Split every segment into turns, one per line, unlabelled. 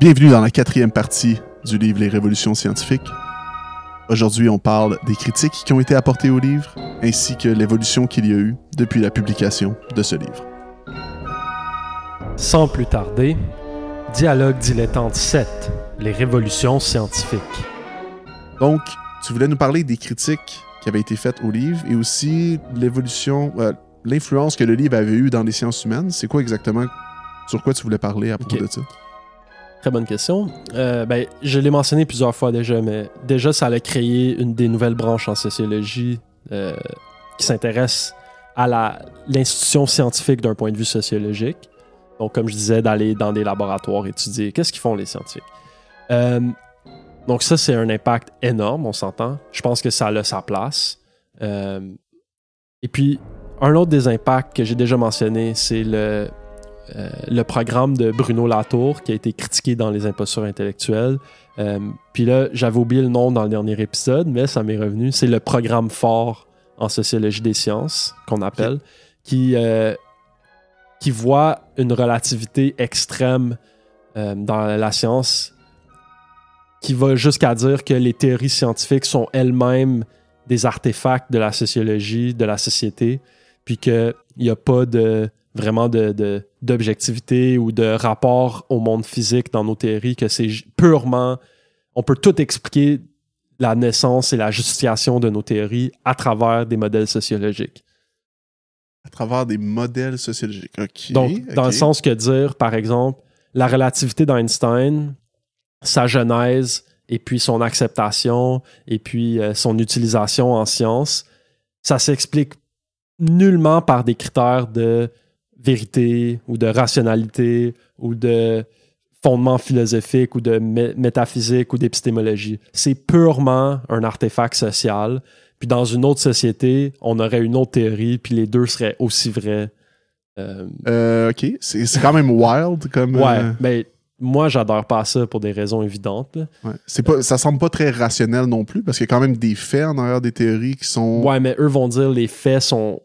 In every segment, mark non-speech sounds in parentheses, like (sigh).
Bienvenue dans la quatrième partie du livre Les Révolutions scientifiques. Aujourd'hui, on parle des critiques qui ont été apportées au livre, ainsi que l'évolution qu'il y a eu depuis la publication de ce livre.
Sans plus tarder, Dialogue dilettante 7, les révolutions scientifiques.
Donc, tu voulais nous parler des critiques qui avaient été faites au livre et aussi l'évolution, euh, l'influence que le livre avait eue dans les sciences humaines. C'est quoi exactement, sur quoi tu voulais parler à propos de ça?
Très bonne question. Euh, ben, je l'ai mentionné plusieurs fois déjà, mais déjà, ça a créé une des nouvelles branches en sociologie euh, qui s'intéresse à l'institution scientifique d'un point de vue sociologique. Donc, comme je disais, d'aller dans des laboratoires étudier qu'est-ce qu'ils font les scientifiques. Euh, donc, ça, c'est un impact énorme, on s'entend. Je pense que ça a sa place. Et puis, un autre des impacts que j'ai déjà mentionné, c'est le, euh, le programme de Bruno Latour qui a été critiqué dans les impostures intellectuelles. Euh, Puis là, j'avais oublié le nom dans le dernier épisode, mais ça m'est revenu. C'est le programme fort en sociologie des sciences qu'on appelle, qui, euh, qui voit une relativité extrême dans la science, qui va jusqu'à dire que les théories scientifiques sont elles-mêmes des artefacts de la sociologie, de la société, puis qu'il n'y a pas de vraiment de, d'objectivité ou de rapport au monde physique dans nos théories, que c'est purement... On peut tout expliquer la naissance et la justification de nos théories à travers des modèles sociologiques.
À travers des modèles sociologiques. OK.
Donc, dans le sens que dire, par exemple, la relativité d'Einstein, sa genèse, et puis son acceptation, et puis euh, son utilisation en sciences, ça s'explique nullement par des critères de vérité ou de rationalité ou de fondement philosophique ou de mé- métaphysique ou d'épistémologie. C'est purement un artefact social. Puis dans une autre société, on aurait une autre théorie, puis les deux seraient aussi vrais. Euh,
Euh, OK. C'est, quand même wild comme...
ouais,
euh,
mais moi, j'adore pas ça pour des raisons évidentes.
ouais. C'est pas, ça semble pas très rationnel non plus, parce qu'il y a quand même des faits en arrière des théories qui sont...
Ouais, mais eux vont dire les faits sont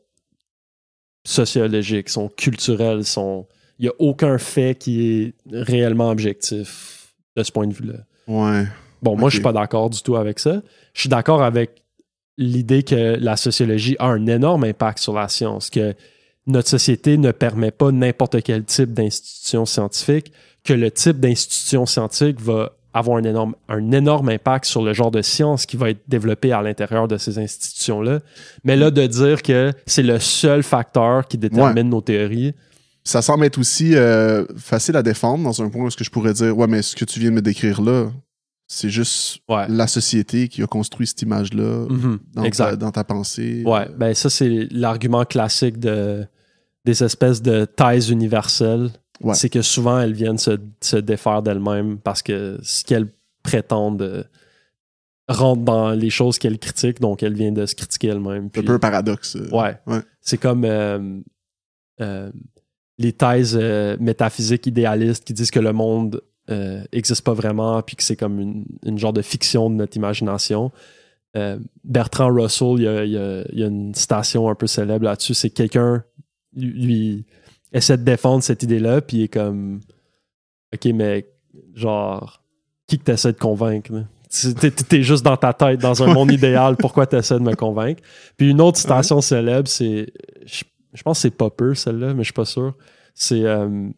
sociologiques, sont culturels, sont. Il n'y a aucun fait qui est réellement objectif de ce point de vue-là.
Ouais.
Bon, moi, je suis pas d'accord du tout avec ça. Je suis d'accord avec l'idée que la sociologie a un énorme impact sur la science, que notre société ne permet pas n'importe quel type d'institution scientifique, que le type d'institution scientifique va avoir un énorme, un énorme impact sur le genre de science qui va être développé à l'intérieur de ces institutions-là. Mais là, de dire que c'est le seul facteur qui détermine nos théories,
Ça semble être aussi euh, facile à défendre dans un point où que je pourrais dire ouais mais ce que tu viens de me décrire là c'est juste
ouais.
la société qui a construit cette image là
Mhm,
dans,
exact.
ta, dans ta pensée
Ouais, ben ça, c'est l'argument classique de, des espèces de thèses universelles.
Ouais.
C'est que souvent, elles viennent se, se défaire d'elles-mêmes parce que ce qu'elles prétendent euh, rentre dans les choses qu'elles critiquent, donc elles viennent de se critiquer elles-mêmes.
c'est un peu paradoxe euh.
Ouais.
Ouais.
C'est comme euh, les thèses métaphysiques idéalistes qui disent que le monde euh, existe pas vraiment, puis que c'est comme une, une genre de fiction de notre imagination. Bertrand Russell, il y, a, il y a- il y a une citation un peu célèbre là-dessus. C'est que quelqu'un lui essaie de défendre cette idée-là, puis il est comme OK, mais genre, qui que t'essaies de convaincre? là? T'es t'es juste dans ta tête, dans un monde idéal, pourquoi t'essaies de me (laughs) convaincre? Puis une autre citation célèbre, c'est. Je, je pense que c'est Popper, celle-là, mais je suis pas sûr. C'est. euh,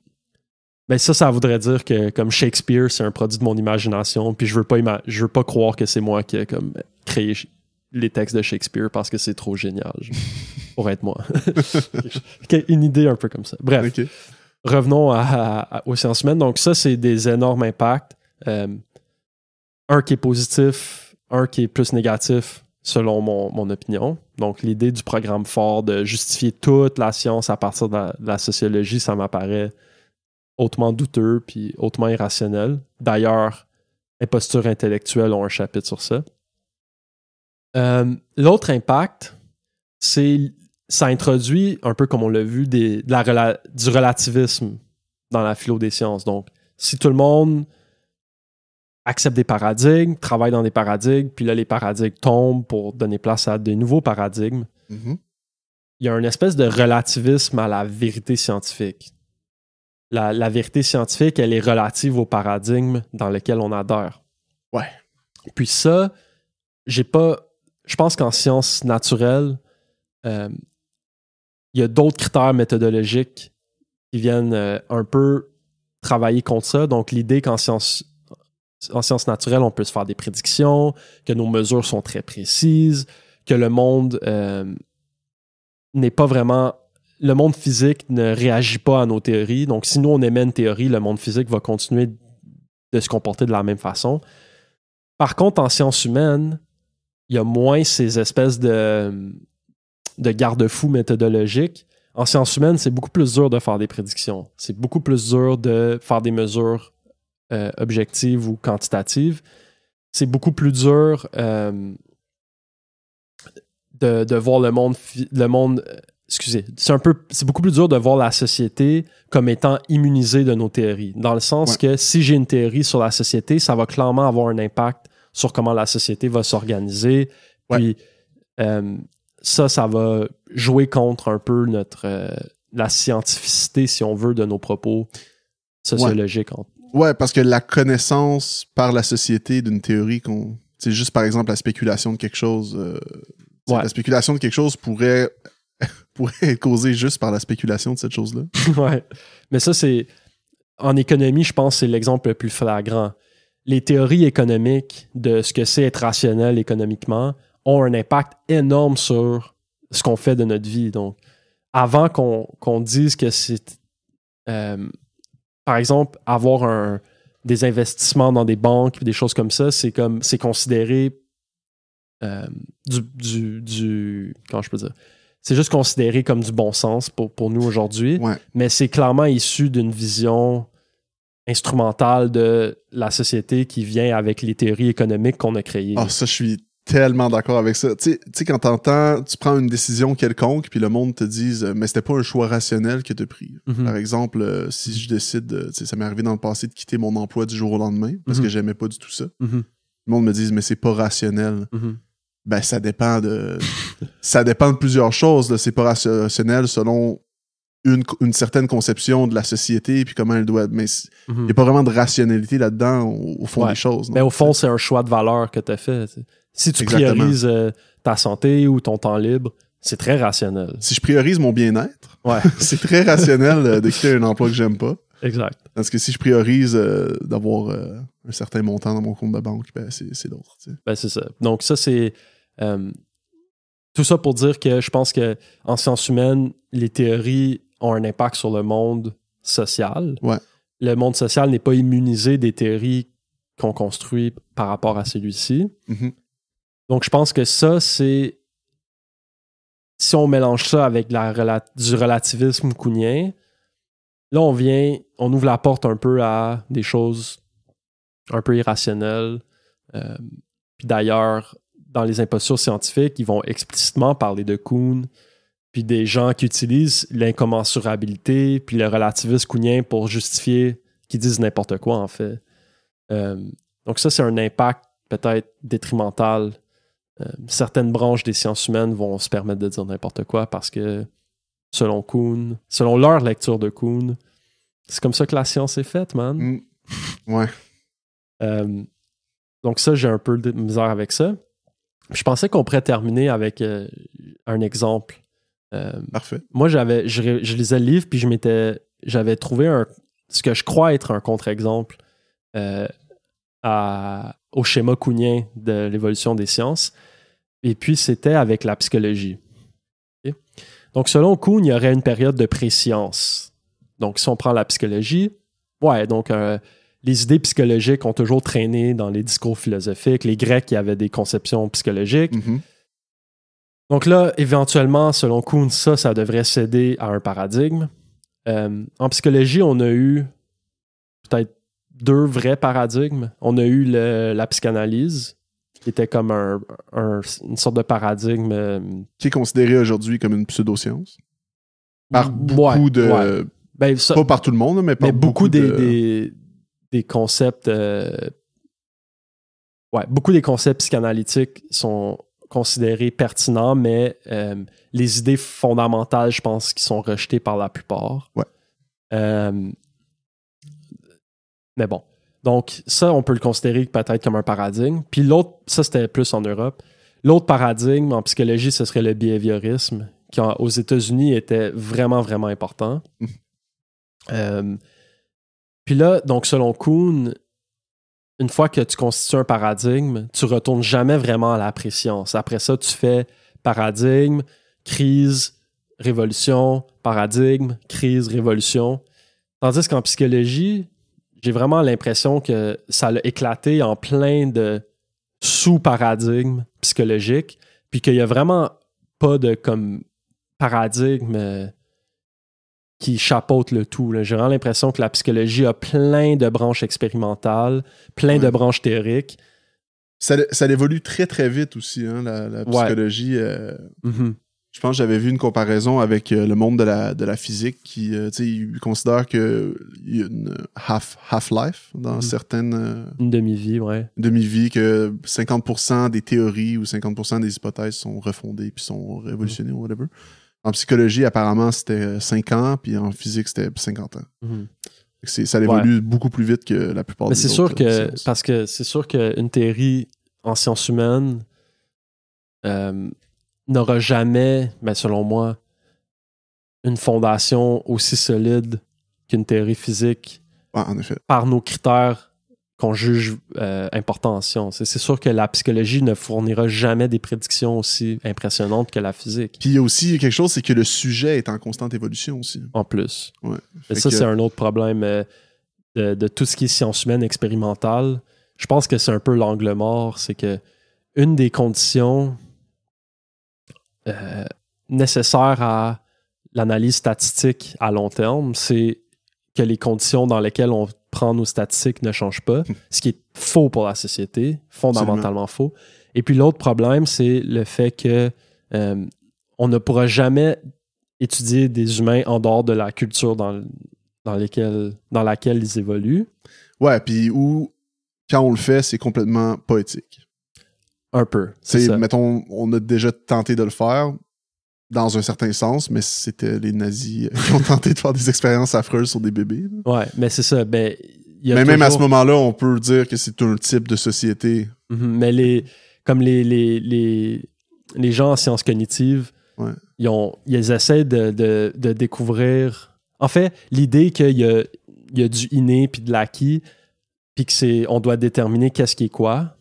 ben ça, ça voudrait dire que comme Shakespeare, c'est un produit de mon imagination, puis je veux pas ima- je veux pas croire que c'est moi qui ai comme créé les textes de Shakespeare parce que c'est trop génial. (laughs) je- pour être moi. (laughs) Une idée un peu comme ça. Bref revenons à, à- aux sciences humaines. Donc, ça, c'est des énormes impacts. Euh, un qui est positif, un qui est plus négatif, selon mon, mon opinion. Donc, l'idée du programme fort de justifier toute la science à partir de la, de la sociologie, ça m'apparaît hautement douteux puis hautement irrationnel. D'ailleurs, les postures intellectuelles ont un chapitre sur ça. Euh, L'autre impact, c'est ça introduit, un peu comme on l'a vu, des, de la rela- du relativisme dans la philo des sciences. Donc, si tout le monde accepte des paradigmes, travaille dans des paradigmes, puis là, les paradigmes tombent pour donner place à de nouveaux paradigmes,
Mhm.
il y a une espèce de relativisme à la vérité scientifique. la, la vérité scientifique, elle est relative au paradigme dans lequel on adhère.
Ouais.
Puis ça, j'ai pas. Je pense qu'en sciences naturelles, euh, il y a d'autres critères méthodologiques qui viennent euh, un peu travailler contre ça. Donc, l'idée qu'en sciences, en naturelles, on peut se faire des prédictions, que nos mesures sont très précises, que le monde euh, n'est pas vraiment. Le monde physique ne réagit pas à nos théories. Donc, si nous, on émet une théorie, le monde physique va continuer de se comporter de la même façon. Par contre, en sciences humaines, il y a moins ces espèces de, de garde-fous méthodologiques. En sciences humaines, c'est beaucoup plus dur de faire des prédictions. C'est beaucoup plus dur de faire des mesures euh, objectives ou quantitatives. C'est beaucoup plus dur euh, de, de voir le monde, le monde euh, excusez, c'est un peu, c'est beaucoup plus dur de voir la société comme étant immunisée de nos théories. Dans le sens
Ouais.
que si j'ai une théorie sur la société, ça va clairement avoir un impact sur comment la société va s'organiser.
Ouais.
Puis euh, ça, ça va jouer contre un peu notre euh, la scientificité, si on veut, de nos propos sociologiques.
Ouais, parce que la connaissance par la société d'une théorie qu'on. C'est juste par exemple la spéculation de quelque chose. euh,
Ouais.
La spéculation de quelque chose pourrait, (laughs) pourrait être causée juste par la spéculation de cette chose-là. (laughs)
ouais. Mais ça, c'est. En économie, je pense que c'est l'exemple le plus flagrant. Les théories économiques de ce que c'est être rationnel économiquement ont un impact énorme sur ce qu'on fait de notre vie. Donc, avant qu'on dise que c'est. euh, par exemple, avoir un, des investissements dans des banques, des choses comme ça, c'est comme c'est considéré euh, du, du, du. Comment je peux dire? C'est juste considéré comme du bon sens pour, pour nous aujourd'hui
Ouais.
mais c'est clairement issu d'une vision instrumentale de la société qui vient avec les théories économiques qu'on a créées.
Ah, ça, je suis tellement d'accord avec ça. Tu sais- tu sais, quand t'entends, tu prends une décision quelconque, puis le monde te dise, euh, mais c'était pas un choix rationnel que t'as pris.
Mhm.
Par exemple, euh, si je décide, de- tu sais, ça m'est arrivé dans le passé de quitter mon emploi du jour au lendemain, parce
Mhm.
que j'aimais pas du tout ça.
Mhm,
Le monde me dit, mais c'est pas rationnel.
mhm.
Ben, ça dépend de. (laughs) ça dépend de plusieurs choses. C'est pas rationnel selon une, une certaine conception de la société puis comment elle doit. Mais il
Mhm.
n'y a pas vraiment de rationalité là-dedans au, au fond
Ouais.
des choses. non?
Mais au fond, c'est un choix de valeur que tu as fait. Si tu
Exactement.
priorises euh, ta santé ou ton temps libre, c'est très rationnel.
si je priorise mon bien-être,
Ouais, (laughs)
c'est très rationnel euh, de quitter un emploi que j'aime pas.
exact.
Parce que si je priorise euh, d'avoir euh, un certain montant dans mon compte de banque, ben c'est sais.
Ben, c'est ça. Donc, ça, c'est. tout ça pour dire que je pense que en sciences humaines, les théories ont un impact sur le monde social.
Ouais.
Le monde social n'est pas immunisé des théories qu'on construit par rapport à celui-ci.
Mhm.
Donc, je pense que ça, c'est. Si on mélange ça avec la rela- du relativisme kounien, là, on vient, on ouvre la porte un peu à des choses un peu irrationnelles. Euh, puis d'ailleurs, dans les impostures scientifiques, ils vont explicitement parler de Kuhn, puis des gens qui utilisent l'incommensurabilité, puis le relativisme kounien pour justifier qu'ils disent n'importe quoi, en fait. Euh, donc ça, c'est un impact peut-être détrimental. Euh, certaines branches des sciences humaines vont se permettre de dire n'importe quoi parce que, selon Kuhn, selon leur lecture de Kuhn, c'est comme ça que la science est faite, man.
Mm. Ouais.
Euh, donc ça, j'ai un peu de misère avec ça. Je pensais qu'on pourrait terminer avec euh, un exemple. Euh,
Parfait.
moi, j'avais, je, lisais le livre, puis je m'étais, j'avais trouvé un, ce que je crois être un contre-exemple euh, au schéma kounien de l'évolution des sciences. Et puis, c'était avec la psychologie. Donc, selon Kuhn, il y aurait une période de préscience. Donc, si on prend la psychologie, ouais, donc euh, les idées psychologiques ont toujours traîné dans les discours philosophiques. Les Grecs, il y avait des conceptions psychologiques.
Mhm.
Donc là, éventuellement, selon Kuhn, ça, ça devrait céder à un paradigme. Euh, en psychologie, on a eu peut-être deux vrais paradigmes. On a eu le- la psychanalyse, qui était comme un, un- une sorte de paradigme. euh,
Qui est considéré aujourd'hui comme une pseudo-science. Par
ouais,
beaucoup de.
ouais. Ben, ça-
Pas par tout le monde, mais par
mais beaucoup, des,
de-
des, des concepts. euh, ouais, beaucoup des concepts psychanalytiques sont considérés pertinents, mais euh, les idées fondamentales, je pense, qui sont rejetées par la plupart.
Ouais.
Euh, Mais bon. Donc, ça, on peut le considérer peut-être comme un paradigme. Puis l'autre, ça, c'était plus en Europe. L'autre paradigme en psychologie, ce serait le behaviorisme, qui en- aux États-Unis était vraiment, vraiment important.
Mhm.
Euh, puis là, donc, selon Kuhn, une fois que tu constitues un paradigme, tu retournes jamais vraiment à la préscience. Après ça, tu fais paradigme, crise, révolution, paradigme, crise, révolution. Tandis qu'en psychologie, j'ai vraiment l'impression que ça l'a éclaté en plein de sous-paradigmes psychologiques, puis qu'il y a vraiment pas de comme paradigme euh, qui chapeaute le tout. J'ai vraiment l'impression que la psychologie a plein de branches expérimentales, plein de branches théoriques.
Ça, ça évolue très très vite aussi, hein, la, la
Ouais.
psychologie. euh,
Mhm.
je pense que j'avais vu une comparaison avec euh, le monde de la, de la physique qui, euh, il considère qu'il y a une half, half-life dans
Mhm.
certaines euh,
Une demi-vie, ouais.
demi-vies, que 50% des théories ou 50% des hypothèses sont refondées puis sont révolutionnées ou whatever. En psychologie, apparemment, c'était 5 ans, puis en physique, c'était 50 ans.
Mhm.
Ça évolue beaucoup plus vite que la plupart
Mais
des
c'est sûr que,
euh, sciences.
parce que c'est sûr qu'une théorie en sciences humaines euh, n'aura jamais, ben selon moi, une fondation aussi solide qu'une théorie physique
Ouais, en effet.
par nos critères qu'on juge euh, importants en sciences. Et c'est sûr que la psychologie ne fournira jamais des prédictions aussi impressionnantes que la physique,
Puis il y a aussi quelque chose, c'est que le sujet est en constante évolution aussi.
en plus.
Ouais. Fait
ça,
que-
c'est un autre problème euh, de, de tout ce qui est sciences humaines expérimentales. Je pense que c'est un peu l'angle mort. C'est que une des conditions euh, nécessaires à l'analyse statistique à long terme, c'est que les conditions dans lesquelles on prend nos statistiques ne changent pas, ce qui est faux pour la société, fondamentalement faux. Et puis l'autre problème, c'est le fait que euh, on ne pourra jamais étudier des humains en dehors de la culture dans, dans, lesquelles- dans laquelle ils évoluent.
Ouais, puis où, quand on le fait, c'est complètement poétique.
Un peu. C'est
mettons, on a déjà tenté de le faire dans un certain sens, mais c'était les nazis (laughs) qui ont tenté de faire des expériences affreuses sur des bébés. là.
Ouais, mais c'est ça. Ben, il y a
Mais même à ce moment-là, on peut dire que c'est un type de société.
Mhm, Mais les, comme les, les, les, les gens en sciences cognitives,
Ouais.
ils, ont, ils essaient de, de, de découvrir. En fait, l'idée qu'il y a, il y a du inné puis de l'acquis, puis que c'est, on doit déterminer qu'est-ce qui est quoi.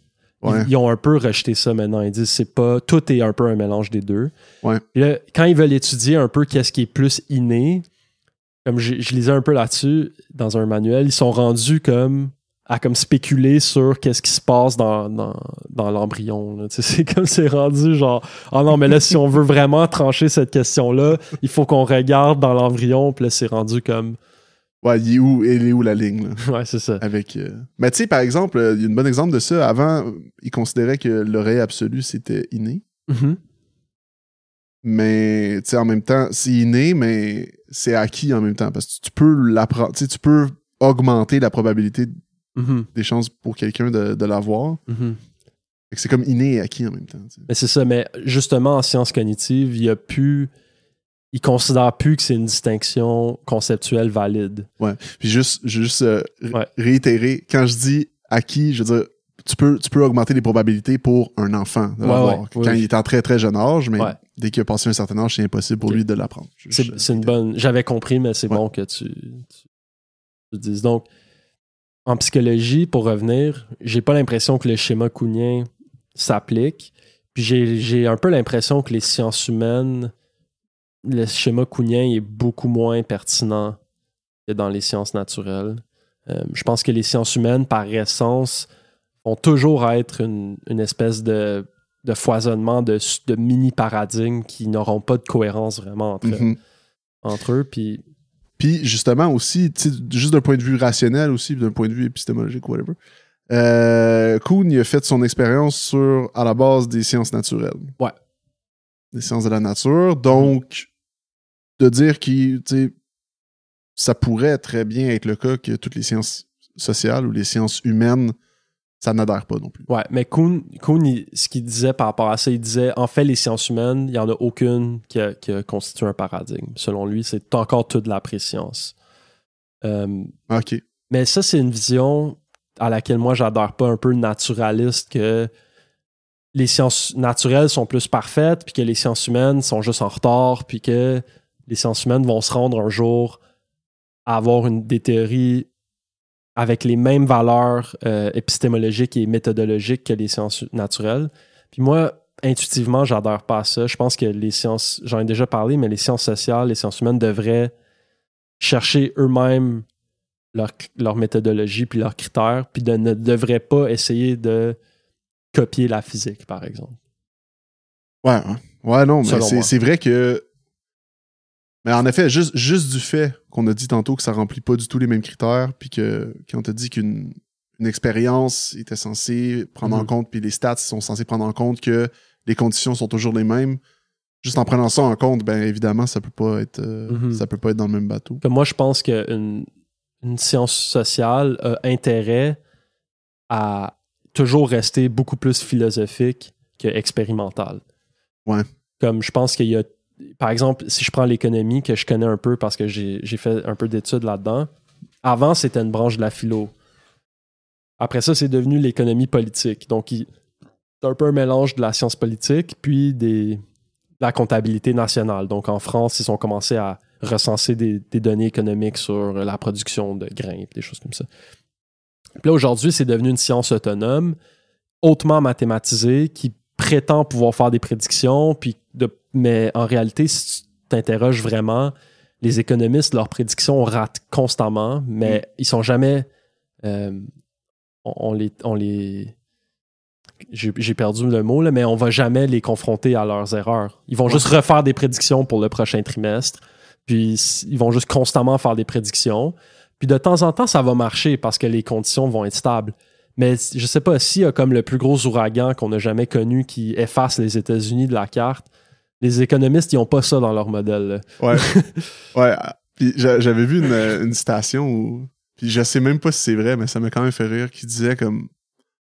Ils-
Ouais.
Ils, ont un peu rejeté ça maintenant. Ils disent c'est pas tout est un peu un mélange des deux.
Ouais.
Puis là, quand ils veulent étudier un peu qu'est-ce qui est plus inné, comme je, je lisais un peu là-dessus dans un manuel, ils sont rendus comme à comme spéculer sur qu'est-ce qui se passe dans, dans, dans l'embryon. C'est (laughs) comme c'est rendu genre oh non mais là si on veut vraiment trancher cette question-là, il faut qu'on regarde dans l'embryon. Puis là c'est rendu comme
Ouais, il est où, elle est où la ligne, là? (laughs)
ouais c'est ça.
Avec, euh, Mais tu sais, par exemple, euh, il y a un bon exemple de ça. Avant, ils considéraient que l'oreille absolue, c'était inné.
Mhm.
Mais, tu sais, en même temps, c'est inné, mais c'est acquis en même temps. Parce que tu peux l'apprendre, tu sais, tu peux augmenter la probabilité
Mhm.
des chances pour quelqu'un de, de l'avoir.
Mhm.
Que c'est comme inné et acquis en même temps.
Mais c'est ça, mais justement en sciences cognitives, il y a plus. Ils considèrent plus que c'est une distinction conceptuelle valide.
Puis juste, juste euh,
Ouais.
réitérer, quand je dis acquis, je veux dire, tu peux, tu peux augmenter les probabilités pour un enfant de
Ouais,
l'avoir.
ouais,
quand
oui.
il est en très très jeune âge, mais
Ouais.
dès qu'il a passé un certain âge, c'est impossible pour lui de l'apprendre.
C'est une bonne. J'avais compris, mais c'est
Ouais.
bon que tu, tu, tu dises. Donc, en psychologie, pour revenir, j'ai pas l'impression que le schéma counien s'applique. Puis j'ai j'ai un peu l'impression que les sciences humaines, le schéma counien est beaucoup moins pertinent que dans les sciences naturelles. Euh, je pense que les sciences humaines, par essence, vont toujours être une, une espèce de, de foisonnement de, de mini-paradigmes qui n'auront pas de cohérence vraiment entre,
Mhm.
entre eux. Puis,
Puis justement aussi, juste d'un point de vue rationnel aussi, d'un point de vue épistémologique, whatever. Euh, Kuhn, il a fait son expérience sur à la base des sciences naturelles.
Ouais.
Des sciences de la nature. Donc, de dire que ça pourrait très bien être le cas que toutes les sciences sociales ou les sciences humaines, ça n'adhère pas non plus.
ouais, mais Kuhn, Kuhn, il- ce qu'il disait par rapport à ça, il disait en fait, les sciences humaines, il n'y en a aucune qui a, qui a constitué un paradigme. Selon lui, c'est encore toute de la préscience. Euh,
OK.
Mais ça, c'est une vision à laquelle moi, j'adore pas un peu naturaliste que les sciences naturelles sont plus parfaites, puis que les sciences humaines sont juste en retard, puis que les sciences humaines vont se rendre un jour à avoir une, des théories avec les mêmes valeurs euh, épistémologiques et méthodologiques que les sciences naturelles. Puis moi, intuitivement, j'adore pas ça. Je pense que les sciences, j'en ai déjà parlé, mais les sciences sociales, les sciences humaines devraient chercher eux-mêmes leur, leur, méthodologie puis leurs critères, puis de, ne devraient pas essayer de copier la physique, par exemple.
Ouais, ouais, ouais non, mais c'est vrai que. Mais en effet, juste, juste du fait qu'on a dit tantôt que ça remplit pas du tout les mêmes critères, puis que quand on t'a dit qu'une une expérience était censée prendre en mhm. compte, puis les stats sont censés prendre en compte que les conditions sont toujours les mêmes. Juste en prenant ça en compte, ben évidemment, ça peut pas être euh, mhm. ça peut pas être dans le même bateau.
moi, je pense qu'une une science sociale a intérêt à toujours rester beaucoup plus philosophique que expérimental.
Ouais.
Comme je pense qu'il y a, par exemple, si je prends l'économie que je connais un peu parce que j'ai fait un peu d'études là-dedans, avant c'était une branche de la philo. Après ça, c'est devenu l'économie politique. Donc, c'est un peu un mélange de la science politique puis de la comptabilité nationale. Donc, en France, ils ont commencé à recenser des, des données économiques sur la production de grains, des choses comme ça. Puis là, aujourd'hui, c'est devenu une science autonome, hautement mathématisée, qui prétend pouvoir faire des prédictions, puis de, mais en réalité, si tu t'interroges vraiment, les économistes, leurs prédictions ratent constamment, mais mm. ils sont jamais. Euh, on, les. On les j'ai perdu le mot, là, mais on va jamais les confronter à leurs erreurs. Ils vont juste refaire des prédictions pour le prochain trimestre, puis ils vont juste constamment faire des prédictions. Puis de temps en temps, ça va marcher parce que les conditions vont être stables. Mais je sais pas, s'il y a comme le plus gros ouragan qu'on n'a jamais connu qui efface les États-Unis de la carte, les économistes, ils n'ont pas ça dans leur modèle.
Ouais. (laughs) ouais. Puis j'avais vu une, une citation où. Puis je sais même pas si c'est vrai, mais ça m'a quand même fait rire, qui disait comme.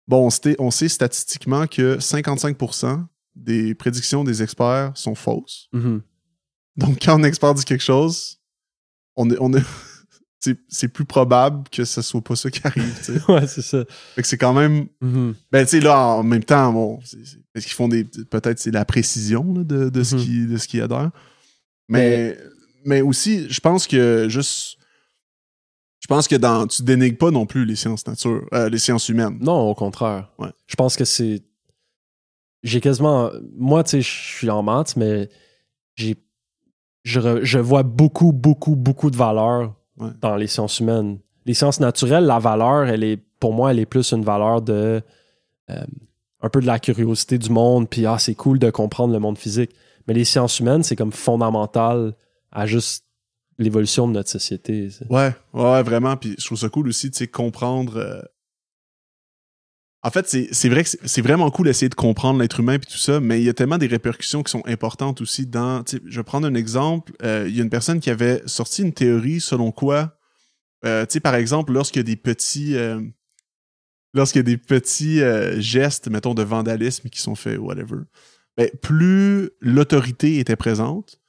Bon, on, on sait statistiquement que 55% des prédictions des experts sont fausses.
Mm-hmm.
Donc, quand un expert dit quelque chose, on est, on est, c'est plus probable que ce soit pas ça qui arrive. (laughs)
ouais, c'est ça.
Fait que c'est quand même.
Mm-hmm.
Ben, tu sais, là, en même temps, bon, est-ce qu'ils font des. Peut-être c'est la précision de, de, ce mm-hmm. qui, de ce dedans. Mais, mais, aussi, je pense que juste. Je pense que dans, tu dénigres pas non plus les sciences nature, euh, les sciences humaines.
Non, au contraire.
Ouais.
Je pense que c'est. J'ai quasiment. Moi, tu sais, je suis en maths, mais j'ai. Je, je vois beaucoup, beaucoup, beaucoup de valeur dans les sciences humaines. Les sciences naturelles, la valeur, elle est, pour moi, elle est plus une valeur de euh, un peu de la curiosité du monde, puis ah, c'est cool de comprendre le monde physique. Mais les sciences humaines, c'est comme fondamental à juste l'évolution de notre société.
Ouais, ouais, vraiment. Puis je trouve ça cool aussi, tu sais, comprendre. Euh, en fait, c'est vrai que c'est vraiment cool d'essayer de comprendre l'être humain puis tout ça, mais il y a tellement des répercussions qui sont importantes aussi dans. Je vais prendre un exemple. Euh, il y a une personne qui avait sorti une théorie selon quoi, euh, par exemple, lorsqu'il y a des petits. Euh, lorsqu'il y a des petits gestes, mettons, de vandalisme qui sont faits, whatever, ben, plus l'autorité était présente,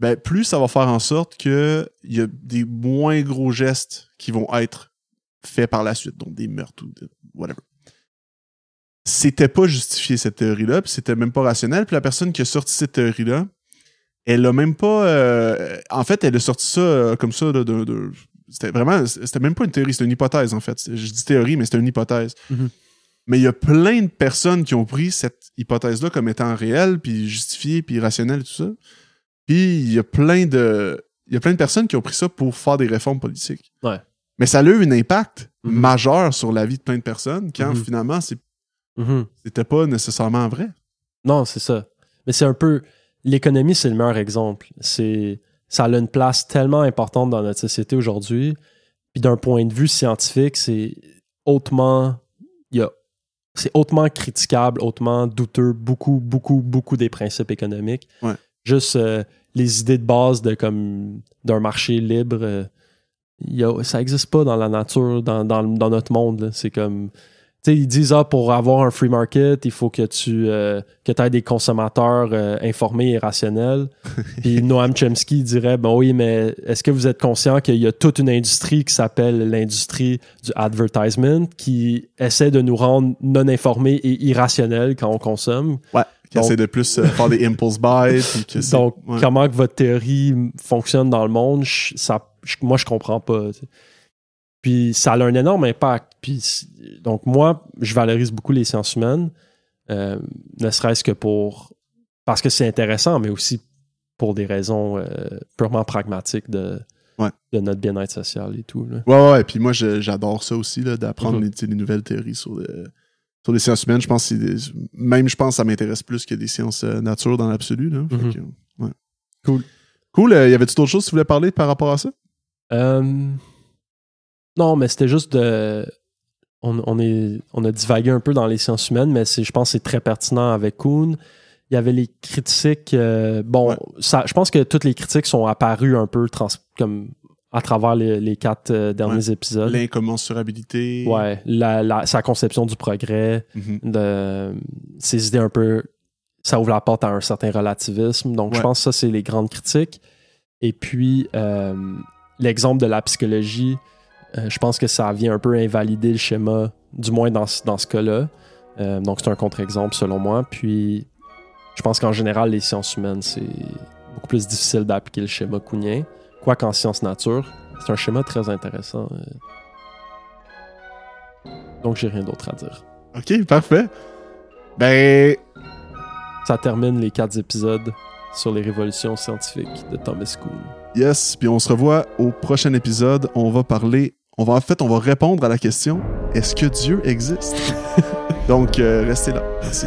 ben, plus ça va faire en sorte qu'il y a des moins gros gestes qui vont être faits par la suite, donc des meurtres ou whatever c'était pas justifié cette théorie-là, puis c'était même pas rationnel. Puis la personne qui a sorti cette théorie-là, elle a même pas. Euh, en fait, elle a sorti ça euh, comme ça de, c'était vraiment. C'était même pas une théorie, c'était une hypothèse, en fait. Je dis théorie, mais c'était une hypothèse.
Mm-hmm.
Mais il y a plein de personnes qui ont pris cette hypothèse-là comme étant réelle, puis justifiée, puis rationnelle et tout ça. Puis il y a plein de. Il y a plein de personnes qui ont pris ça pour faire des réformes politiques.
Ouais.
Mais ça a eu un impact mm-hmm. majeur sur la vie de plein de personnes quand mm-hmm. finalement c'est
Mhm.
C'était pas nécessairement vrai.
Non, c'est ça. Mais c'est un peu. L'économie, c'est le meilleur exemple. C'est ça a une place tellement importante dans notre société aujourd'hui. Puis d'un point de vue scientifique, c'est hautement. c'est hautement critiquable, hautement douteux, beaucoup, beaucoup, beaucoup des principes économiques. Juste euh, les idées de base de comme d'un marché libre, euh, y a, ça n'existe pas dans la nature, dans, dans notre monde. C'est comme sais, ils disent, ah, pour avoir un free market, il faut que tu euh, que aies des consommateurs euh, informés et rationnels. (laughs) Puis Noam Chomsky dirait, ben oui, mais est-ce que vous êtes conscient qu'il y a toute une industrie qui s'appelle l'industrie du advertisement qui essaie de nous rendre non informés et irrationnels quand on consomme?
Ouais. Qui
Donc-
essaie de plus euh, faire des impulse buys. puis
Donc,
ouais.
comment que votre théorie fonctionne dans le monde, je- ça, je- moi, je comprends pas. Puis, ça a un énorme impact. Puis, donc, moi, je valorise beaucoup les sciences humaines, euh, ne serait-ce que pour... Parce que c'est intéressant, mais aussi pour des raisons euh, purement pragmatiques de,
Ouais.
de notre bien-être social et tout. là.
Ouais, ouais, ouais. Puis moi, j'adore ça aussi, d'apprendre
Mhm.
les, nouvelles théories sur, le- sur les sciences humaines. Je pense que des- même, je pense que ça m'intéresse plus que des sciences euh, nature dans l'absolu.
Mhm.
ouais.
Cool.
Cool. Euh, y avait-tu d'autres choses que tu voulais parler par rapport à ça?
Euh, non, mais c'était juste de. On, on est, on a divagué un peu dans les sciences humaines, mais je pense que c'est très pertinent avec Kuhn. Il y avait les critiques. euh, bon,
Ouais.
ça, je pense que toutes les critiques sont apparues un peu trans, comme à travers les, les quatre euh, derniers épisodes.
L'incommensurabilité.
Ouais, la, la- sa conception du progrès,
Mhm.
de ses idées un peu. Ça ouvre la porte à un certain relativisme. Donc, je pense que ça, c'est les grandes critiques. Et puis, euh, l'exemple de la psychologie, euh, je pense que ça vient un peu invalider le schéma, du moins dans, ce- dans ce cas-là. Euh, donc, c'est un contre-exemple selon moi. Puis, je pense qu'en général, les sciences humaines, c'est beaucoup plus difficile d'appliquer le schéma counien. Quoi qu'en sciences nature, c'est un schéma très intéressant. euh. Donc, j'ai rien d'autre à dire.
OK, parfait. Ben,
Ça termine les quatre épisodes sur les révolutions scientifiques de Thomas Kuhn.
yes. Puis on se revoit au prochain épisode. On va parler. On va, en fait, on va répondre à la question est-ce que Dieu existe? (laughs) Donc, euh, restez là. Merci.